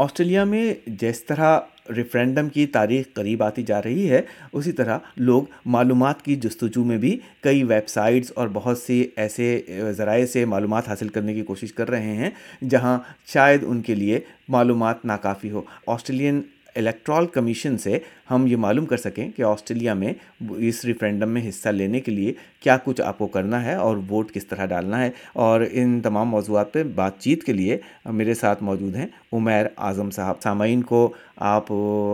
Australia میں جس طرح ریفرینڈم کی تاریخ قریب آتی جا رہی ہے، اسی طرح لوگ معلومات کی جستجو میں بھی کئی ویب سائٹس اور بہت سی ایسے ذرائع سے معلومات حاصل کرنے کی کوشش کر رہے ہیں، جہاں شاید ان کے لیے معلومات ناکافی ہو۔ آسٹریلین الیکٹرال کمیشن سے ہم یہ معلوم کر سکیں کہ آسٹریلیا میں اس ریفرینڈم میں حصہ لینے کے لیے کیا کچھ آپ کو کرنا ہے اور ووٹ کس طرح ڈالنا ہے اور ان تمام موضوعات پہ بات چیت کے لیے میرے ساتھ موجود ہیں عمیر اعظم صاحب۔ سامعین کو آپ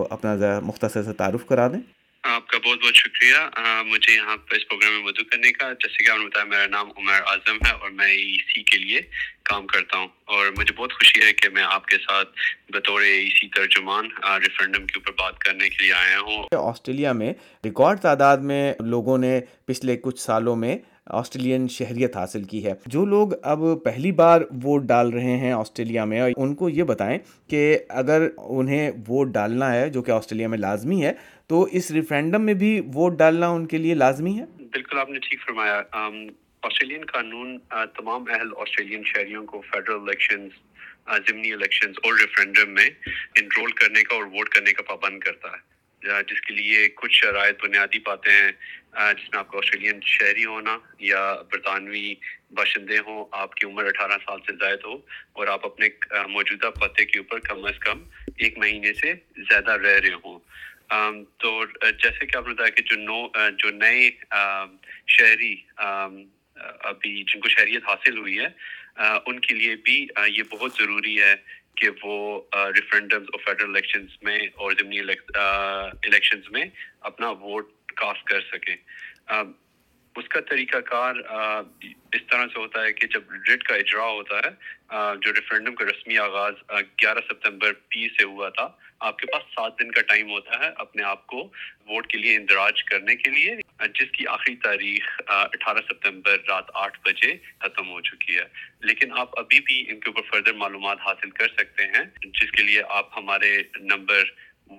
اپنا مختصر سے تعارف کرا دیں۔ آپ کا بہت بہت شکریہ۔ مجھے یہاں پہ اس پروگرام میں مدعو کرنے کا جیسے کہ آپ نے بتایا، میرا نام عمر اعظم ہے اور میں ای سی کے لیے کام کرتا ہوں۔ اور مجھے بہت خوشی ہے کہ میں آپ کے ساتھ بطور ای سی ترجمان ریفرنڈم کے اوپر بات کرنے کے لیے آیا ہوں۔ آسٹریلیا میں ریکارڈ تعداد میں لوگوں نے پچھلے کچھ سالوں میں آسٹریلین شہریت حاصل کی ہے۔ جو لوگ اب پہلی بار ووٹ ڈال رہے ہیں آسٹریلیا میں، ان کو یہ بتائیں کہ اگر انہیں ووٹ ڈالنا ہے، جو کہ آسٹریلیا میں لازمی ہے، تو اس ریفرینڈم میں بھی ووٹ ڈالنا ان کے لیے لازمی ہے؟ بالکل، آپ نے ٹھیک فرمایا۔ آسٹریلین قانون تمام اہل آسٹریلین شہریوں کو فیڈرل الیکشن ضمنی الیکشن اور ریفرینڈم میں انرول کرنے کا اور ووٹ کرنے کا پابند کرتا ہے۔ جس کے لیے کچھ شرائط بنیادی باتیں ہیں جس میں آپ کو آسٹریلین شہری ہونا یا برطانوی باشندے ہوں، آپ کی عمر اٹھارہ سال سے زائد ہو اور آپ اپنے موجودہ پتے کے اوپر کم از کم ایک مہینے سے زیادہ رہ رہے ہوں۔ تو جیسے کہ آپ نے بتایا کہ جو نو جو نئے شہری ابھی جن کو شہریت حاصل ہوئی ہے ان کے لیے بھی یہ بہت ضروری ہے کہ وہ ریفرینڈم اور فیڈرل الیکشنز میں اور ضمنی الیکشنز میں اپنا ووٹ کاسٹ کر سکیں۔ اس کا طریقہ کار اس طرح سے ہوتا ہے کہ جب ریٹ کا اجرا ہوتا ہے جو ریفرینڈم کا رسمی آغاز گیارہ ستمبر پی سے ہوا تھا، آپ کے پاس سات دن کا ٹائم ہوتا ہے اپنے آپ کو ووٹ کے لیے اندراج کرنے کے لیے، جس کی آخری تاریخ اٹھارہ ستمبر رات آٹھ بجے ختم ہو چکی ہے۔ لیکن آپ ابھی بھی ان کے اوپر فردر معلومات حاصل کر سکتے ہیں، جس کے لیے آپ ہمارے number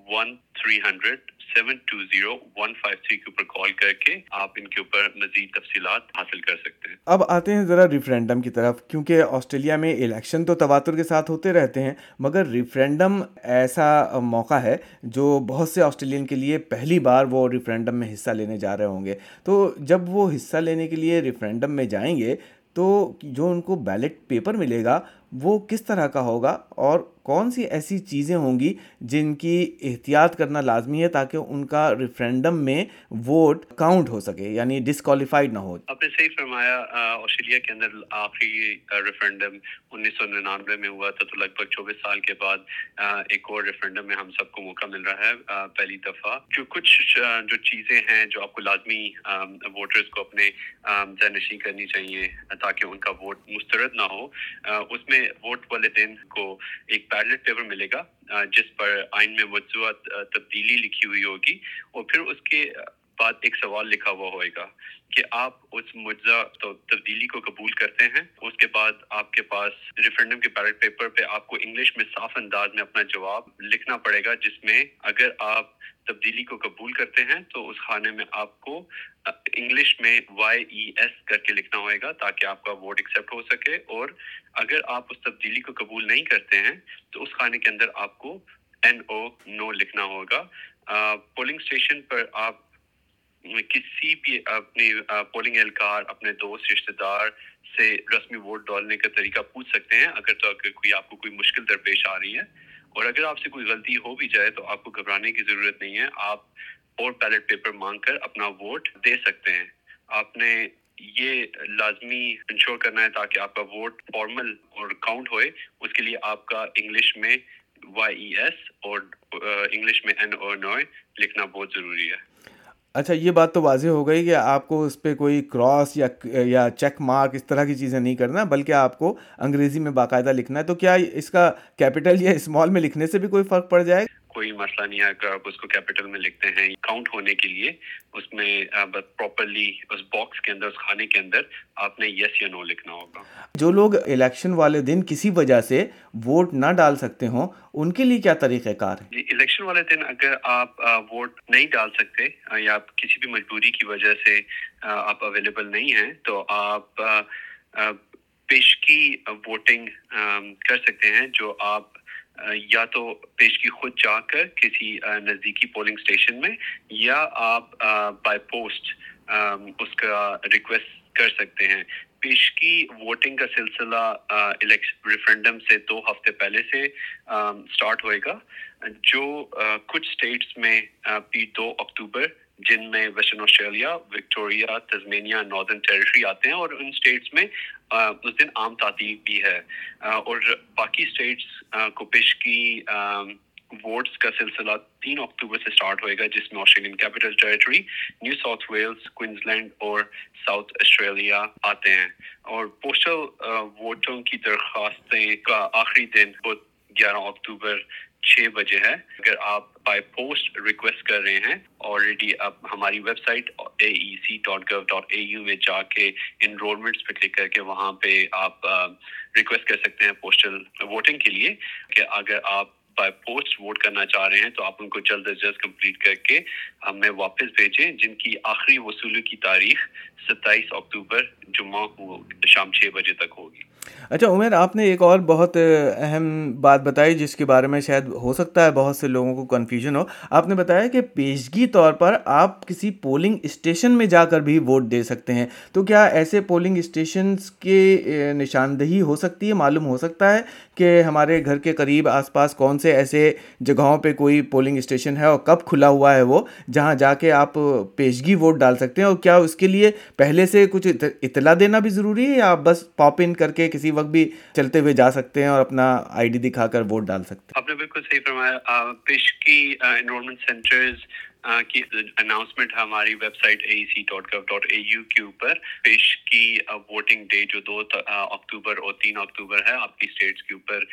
one three hundred seven two zero one five three کے اوپر کال کر کے آپ ان کے اوپر مزید تفصیلات حاصل کر سکتے ہیں۔ اب آتے ہیں ذرا ریفرینڈم کی طرف، کیونکہ آسٹریلیا میں الیکشن تو تواتر کے ساتھ ہوتے رہتے ہیں، مگر ریفرینڈم ایسا موقع ہے جو بہت سے آسٹریلین کے لیے پہلی بار وہ ریفرینڈم میں حصہ لینے جا رہے ہوں گے۔ تو جب وہ حصہ لینے کے لیے ریفرینڈم میں جائیں گے، تو جو ان کو بیلٹ پیپر ملے گا وہ کس طرح کا ہوگا اور کون سی ایسی چیزیں ہوں گی جن کی احتیاط کرنا لازمی ہے تاکہ ان کا ریفرینڈم میں ووٹ کاؤنٹ ہو سکے یعنی ڈسکوالیفائڈ نہ ہو۔ آپ نے صحیح فرمایا آسٹریلیا کے اندر آخری ریفرینڈم انیس سو ننانوے میں ہوا تھا، تو لگ بھگ چوبیس سال کے بعد ایک اور ریفرینڈم میں ہم سب کو موقع مل رہا ہے پہلی دفعہ۔ جو کچھ جو چیزیں ہیں جو آپ کو لازمی ووٹرز کو اپنے ذہن نشین کرنی چاہیے تاکہ ان کا ووٹ مسترد نہ ہو اس میں ووٹ والے دن کو ایک بیلٹ پیپر ملے گا جس پر آئین میں مجزوع تبدیلی لکھی ہوئی ہوگی، اور پھر اس کے بعد ایک سوال لکھا ہوا ہوئے گا۔ کہ آپ اس مجزا تبدیلی کو قبول کرتے ہیں، اس کے بعد آپ کے پاس ریفرنڈم کے بیلٹ پیپر پہ آپ کو انگلش میں صاف انداز میں اپنا جواب لکھنا پڑے گا، جس میں اگر آپ تبدیلی کو قبول کرتے ہیں تو اس خانے میں آپ کو انگلش میں وائی ای ایس کر کے لکھنا ہوئے گا تاکہ آپ کا ووٹ ایکسیپٹ ہو سکے اور اگر آپ اس تبدیلی کو قبول نہیں کرتے ہیں تو اس خانے کے اندر آپ کو این او نو لکھنا ہوگا۔ پولنگ اسٹیشن پر آپ کسی بھی اپنی پولنگ اہلکار، اپنے دوست رشتے دار سے رسمی ووٹ ڈالنے کا طریقہ پوچھ سکتے ہیں، اگر تو اگر کوئی آپ کو کوئی مشکل درپیش آ رہی ہے، اور اگر آپ سے کوئی غلطی ہو بھی جائے تو آپ کو گھبرانے کی ضرورت نہیں ہے، آپ اور بیلٹ پیپر مانگ کر اپنا ووٹ دے سکتے ہیں۔ آپ نے یہ لازمی انشور کرنا ہے تاکہ آپ کا ووٹ فارمل اور کاؤنٹ ہوئے، اس کے لیے آپ کا انگلش میں وائی ای ایس اور انگلش میں این او نوئے لکھنا بہت ضروری ہے۔ اچھا یہ بات تو واضح ہو گئی کہ آپ کو اس پہ کوئی کراس یا یا چیک مارک اس طرح کی چیزیں نہیں کرنا، بلکہ آپ کو انگریزی میں باقاعدہ لکھنا ہے۔ تو کیا اس کا کیپٹل یا اسمال میں لکھنے سے بھی کوئی فرق پڑ جائے؟ کوئی مسئلہ نہیں ہے اگر آپ اس کو کیپٹل میں لکھتے ہیں کاؤنٹ ہونے کے لیے اس میں پراپرلی اس باکس کے اندر اس کھانے کے اندر آپ نے یس یا نو لکھنا ہوگا۔ جو لوگ الیکشن والے دن کسی وجہ سے ووٹ نہ ڈال سکتے ہوں ان کے لیے کیا طریقہ کار ہے؟ جی الیکشن والے دن اگر آپ ووٹ نہیں ڈال سکتے یا کسی بھی مجبوری کی وجہ سے آپ اویلیبل نہیں ہیں تو آپ پیشگی ووٹنگ کر سکتے ہیں جو آپ یا تو پیشگی خود جا کر کسی نزدیکی پولنگ اسٹیشن میں، یا آپ بائی پوسٹ اس کا ریکویسٹ کر سکتے ہیں۔ پیشگی ووٹنگ کا سلسلہ ریفرینڈم سے دو ہفتے پہلے سے اسٹارٹ ہوئے گا۔ جو کچھ اسٹیٹس میں دو اکتوبر جن میں Western Australia Victoria Tasmania Northern Territory آتے ہیں اور ان اسٹیٹس میں اس دن عام تعطیل بھی ہے۔ اور باقی اسٹیٹس کو پیشگی ووٹس کا سلسلہ تین اکتوبر سے اسٹارٹ ہوئے گا، جس میں Australian Capital Territory New South Wales Queensland اور ساؤتھ آسٹریلیا آتے ہیں۔ اور پوسٹل ووٹوں کی درخواستیں کا آخری دن گیارہ اکتوبر چھ بجے ہے۔ اگر آپ بائی پوسٹ ریکویسٹ کر رہے ہیں آلریڈی اب ہماری website A E C dot gov dot A U میں جا کے انرولمنٹس پہ کلک کر کے وہاں پہ آپ ریکویسٹ کر سکتے ہیں پوسٹل ووٹنگ کے لیے کہ اگر آپ بائی پوسٹ ووٹ کرنا چاہ رہے ہیں تو آپ ان کو جلد از جلد کمپلیٹ کر کے ہمیں واپس بھیجیں، جن کی آخری وصولی کی تاریخ ستائیس اکتوبر جمعہ کو شام چھ بجے تک ہوگی۔ اچھا عمر، آپ نے ایک اور بہت اہم بات بتائی جس کے بارے میں شاید ہو سکتا ہے بہت سے لوگوں کو کنفیوژن ہو۔ آپ نے بتایا کہ پیشگی طور پر آپ کسی پولنگ اسٹیشن میں جا کر بھی ووٹ دے سکتے ہیں۔ تو کیا ایسے پولنگ اسٹیشنس کے نشاندہی ہو سکتی ہے؟ معلوم ہو سکتا ہے کہ ہمارے گھر کے قریب آس پاس کون سے ایسے جگہوں پہ کوئی پولنگ اسٹیشن ہے اور کب کھلا ہوا ہے وہ، جہاں جا کے آپ پیشگی ووٹ ڈال سکتے ہیں۔ اور کیا اس کے لیے پہلے سے کچھ اطلاع دینا بھی ضروری ہے یا آپ بس پاپ ان کر کے کسی کسی وقت بھی چلتے ہوئے جا سکتے ہیں اور اپنا آئی ڈی دکھا کر ووٹ ڈال سکتے ہیں۔ آپ نے بالکل صحیح فرمایا پیش کی انرولمنٹ سینٹرز کی اناؤنسمنٹ ہماری website A C dot gov dot A U کے اوپر۔ پیش کی ووٹنگ ڈے جو دو اکتوبر اور تین اکتوبر ہے، آپ کی اسٹیٹس کے اوپر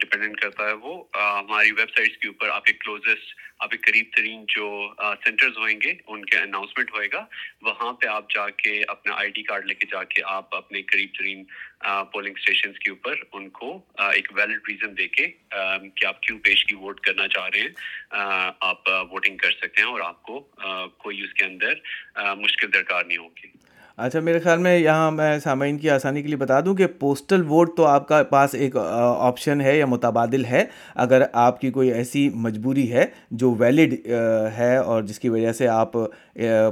ڈپینڈنٹ کرتا ہے وہ۔ ہماری ویب سائٹس کے اوپر آپ کے کلوزسٹ آپ کے قریب ترین جو سینٹرز ہوئیں گے، ان کے اناؤنسمنٹ ہوئے گا۔ وہاں پہ آپ جا کے اپنا آئی ڈی کارڈ لے کے جا کے آپ اپنے قریب ترین پولنگ اسٹیشنس کے اوپر ان کو ایک ویلڈ ریزن دے کے کہ آپ کیوں پیش کی ووٹ کرنا چاہ رہے ہیں آپ ووٹنگ کر سکتے ہیں اور آپ کو کوئی اس کے اندر مشکل درکار نہیں ہوگی اچھا میرے خیال میں یہاں میں سامعین کی آسانی کے لیے بتا دوں کہ پوسٹل ووٹ تو آپ کا پاس ایک آپشن ہے یا متبادل ہے۔ اگر آپ کی کوئی ایسی مجبوری ہے جو ویلڈ ہے اور جس کی وجہ سے آپ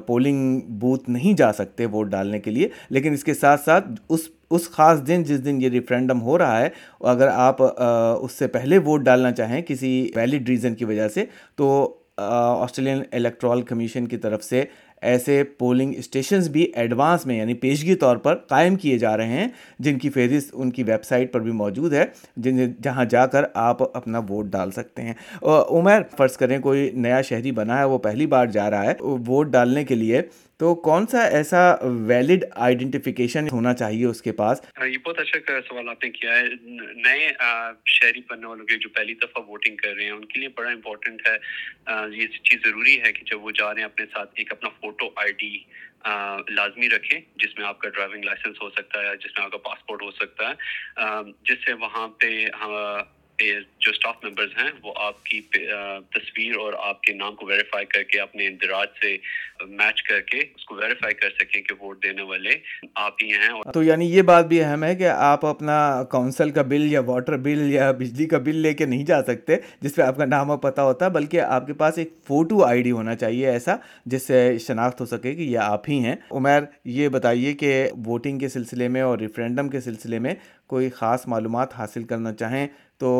پولنگ بوتھ نہیں جا سکتے ووٹ ڈالنے کے لیے، لیکن اس کے ساتھ ساتھ اس اس خاص دن جس دن یہ ریفرینڈم ہو رہا ہے، اگر آپ اس سے پہلے ووٹ ڈالنا چاہیں کسی ویلڈ ریزن کی وجہ سے، تو آسٹریلین الیکٹرال کمیشن کی طرف سے ایسے پولنگ اسٹیشنز بھی ایڈوانس میں یعنی پیشگی طور پر قائم کیے جا رہے ہیں، جن کی فہرست ان کی ویب سائٹ پر بھی موجود ہے، جن، جہاں جا کر آپ اپنا ووٹ ڈال سکتے ہیں۔ عمر، فرض کریں کوئی نیا شہری بنا ہے، وہ پہلی بار جا رہا ہے، ووٹ ڈالنے کے لیے تو کون سا ایسا ویلڈ آئیڈینٹیفیکیشن ہونا چاہیے اس کے پاس؟ یہ بہت اچھا سوال آپ نے کیا ہے۔ نئے شہری بننے والوں کے جو پہلی دفعہ ووٹنگ کر رہے ہیں، ان کے لیے بڑا امپورٹنٹ ہے۔ یہ چیز ضروری ہے کہ جب وہ جا رہے ہیں، اپنے ساتھ ایک اپنا فوٹو آئی ڈی لازمی رکھیں، جس میں آپ کا ڈرائیونگ لائسنس ہو سکتا ہے جس میں آپ کا پاسپورٹ ہو سکتا ہے۔ جس سے وہاں پہ ہاں، جو اسٹاف ممبرز ہیں وہ آپ کی تصویر اور آپ کے نام کو ویریفائی کر کے اپنے اندراج سے میچ کر کے اس کو ویریفائی کر سکیں کہ ووٹ دینے والے آپ ہی ہیں تو یعنی یہ بات بھی اہم ہے کہ آپ اپنا کونسل کا بل یا واٹر بل یا بجلی کا بل لے کے نہیں جا سکتے، جس پہ آپ کا نام اور پتہ ہوتا، بلکہ آپ کے پاس ایک فوٹو آئی ڈی ہونا چاہیے ایسا، جس سے شناخت ہو سکے کہ یہ آپ ہی ہیں۔ عمیر یہ بتائیے کہ ووٹنگ کے سلسلے میں اور ریفرینڈم کے سلسلے میں کوئی خاص معلومات حاصل کرنا چاہیں تو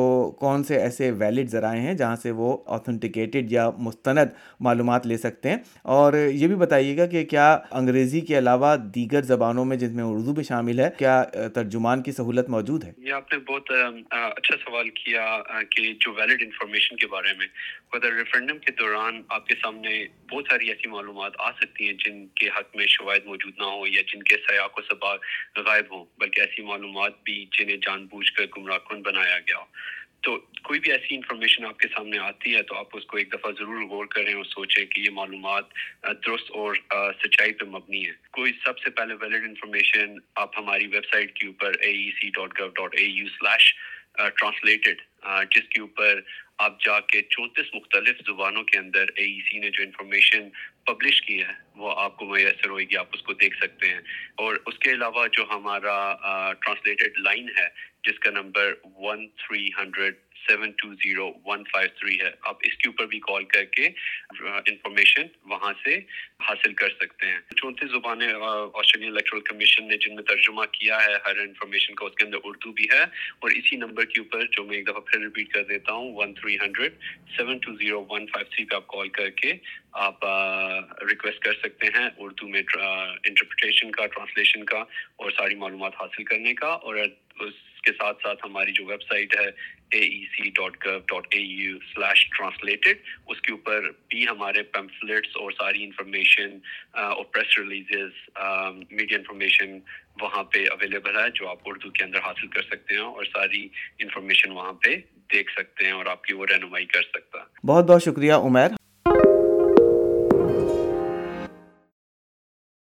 کون سے ایسے ویلڈ ذرائع ہیں جہاں سے وہ اوتھنٹیکیٹڈ یا مستند معلومات لے سکتے ہیں؟ اور یہ بھی بتائیے گا کہ کیا انگریزی کے علاوہ دیگر زبانوں میں جس میں اردو بھی شامل ہے، کیا ترجمان کی سہولت موجود ہے؟ یہ آپ نے بہت اچھا سوال کیا کہ جو ویلڈ انفارمیشن کے بارے میں ریفرینڈم کے دوران آپ کے سامنے بہت ساری ایسی معلومات آ سکتی ہیں جن کے حق میں شواہد موجود نہ ہو یا جن کے سیاق و سباق غائب ہوں، بلکہ ایسی معلومات بھی جنہیں جان بوجھ کر گمراہ کن بنایا گیا ہو۔ تو کوئی بھی ایسی انفارمیشن آپ کے سامنے آتی ہے تو آپ اس کو ایک دفعہ ضرور غور کریں اور سوچیں کہ یہ معلومات درست اور سچائی پہ مبنی ہے کوئی سب سے پہلے ویلڈ انفارمیشن آپ ہماری ویب سائٹ کے اوپر A E C dot gov dot A U slash translated جس کے اوپر آپ جا کے چونتیس مختلف زبانوں کے اندر اے ای سی نے جو انفارمیشن پبلش کی ہے، وہ آپ کو میسر ہوئے گی، آپ اس کو دیکھ سکتے ہیں۔ اور اس کے علاوہ جو ہمارا ٹرانسلیٹڈ لائن ہے، جس کا number one three hundred seven two zero one five three ہے۔ آپ اس کے اوپر بھی کال کر کے انفارمیشن وہاں سے حاصل کر سکتے ہیں۔ چونتیس زبانیں آسٹریلین الیکٹرل کمیشن نے جن میں ترجمہ کیا ہے، ہر انفارمیشن کا اس کے اندر اردو بھی ہے۔ اور اسی نمبر کے اوپر جو میں ایک دفعہ پھر ریپیٹ کر دیتا ہوں one three hundred seven two zero one five three پہ آپ کال کر کے آپ ریکویسٹ کر سکتے ہیں اردو میں انٹرپریٹیشن کا ٹرانسلیشن کا اور ساری معلومات حاصل کرنے کا۔ اور اس کے ساتھ ساتھ ہماری جو ویب سائٹ ہے A E C dot gov dot A U slash translated اس کے اوپر بھی ہمارے پیمفلیٹس اور ساری انفارمیشن اور پریس ریلیزز میڈیا انفارمیشن وہاں پہ اویلیبل ہے جو آپ اردو کے اندر حاصل کر سکتے ہیں اور ساری انفارمیشن وہاں پہ دیکھ سکتے ہیں اور آپ کی وہ رہنمائی کر سکتا بہت بہت شکریہ عمیر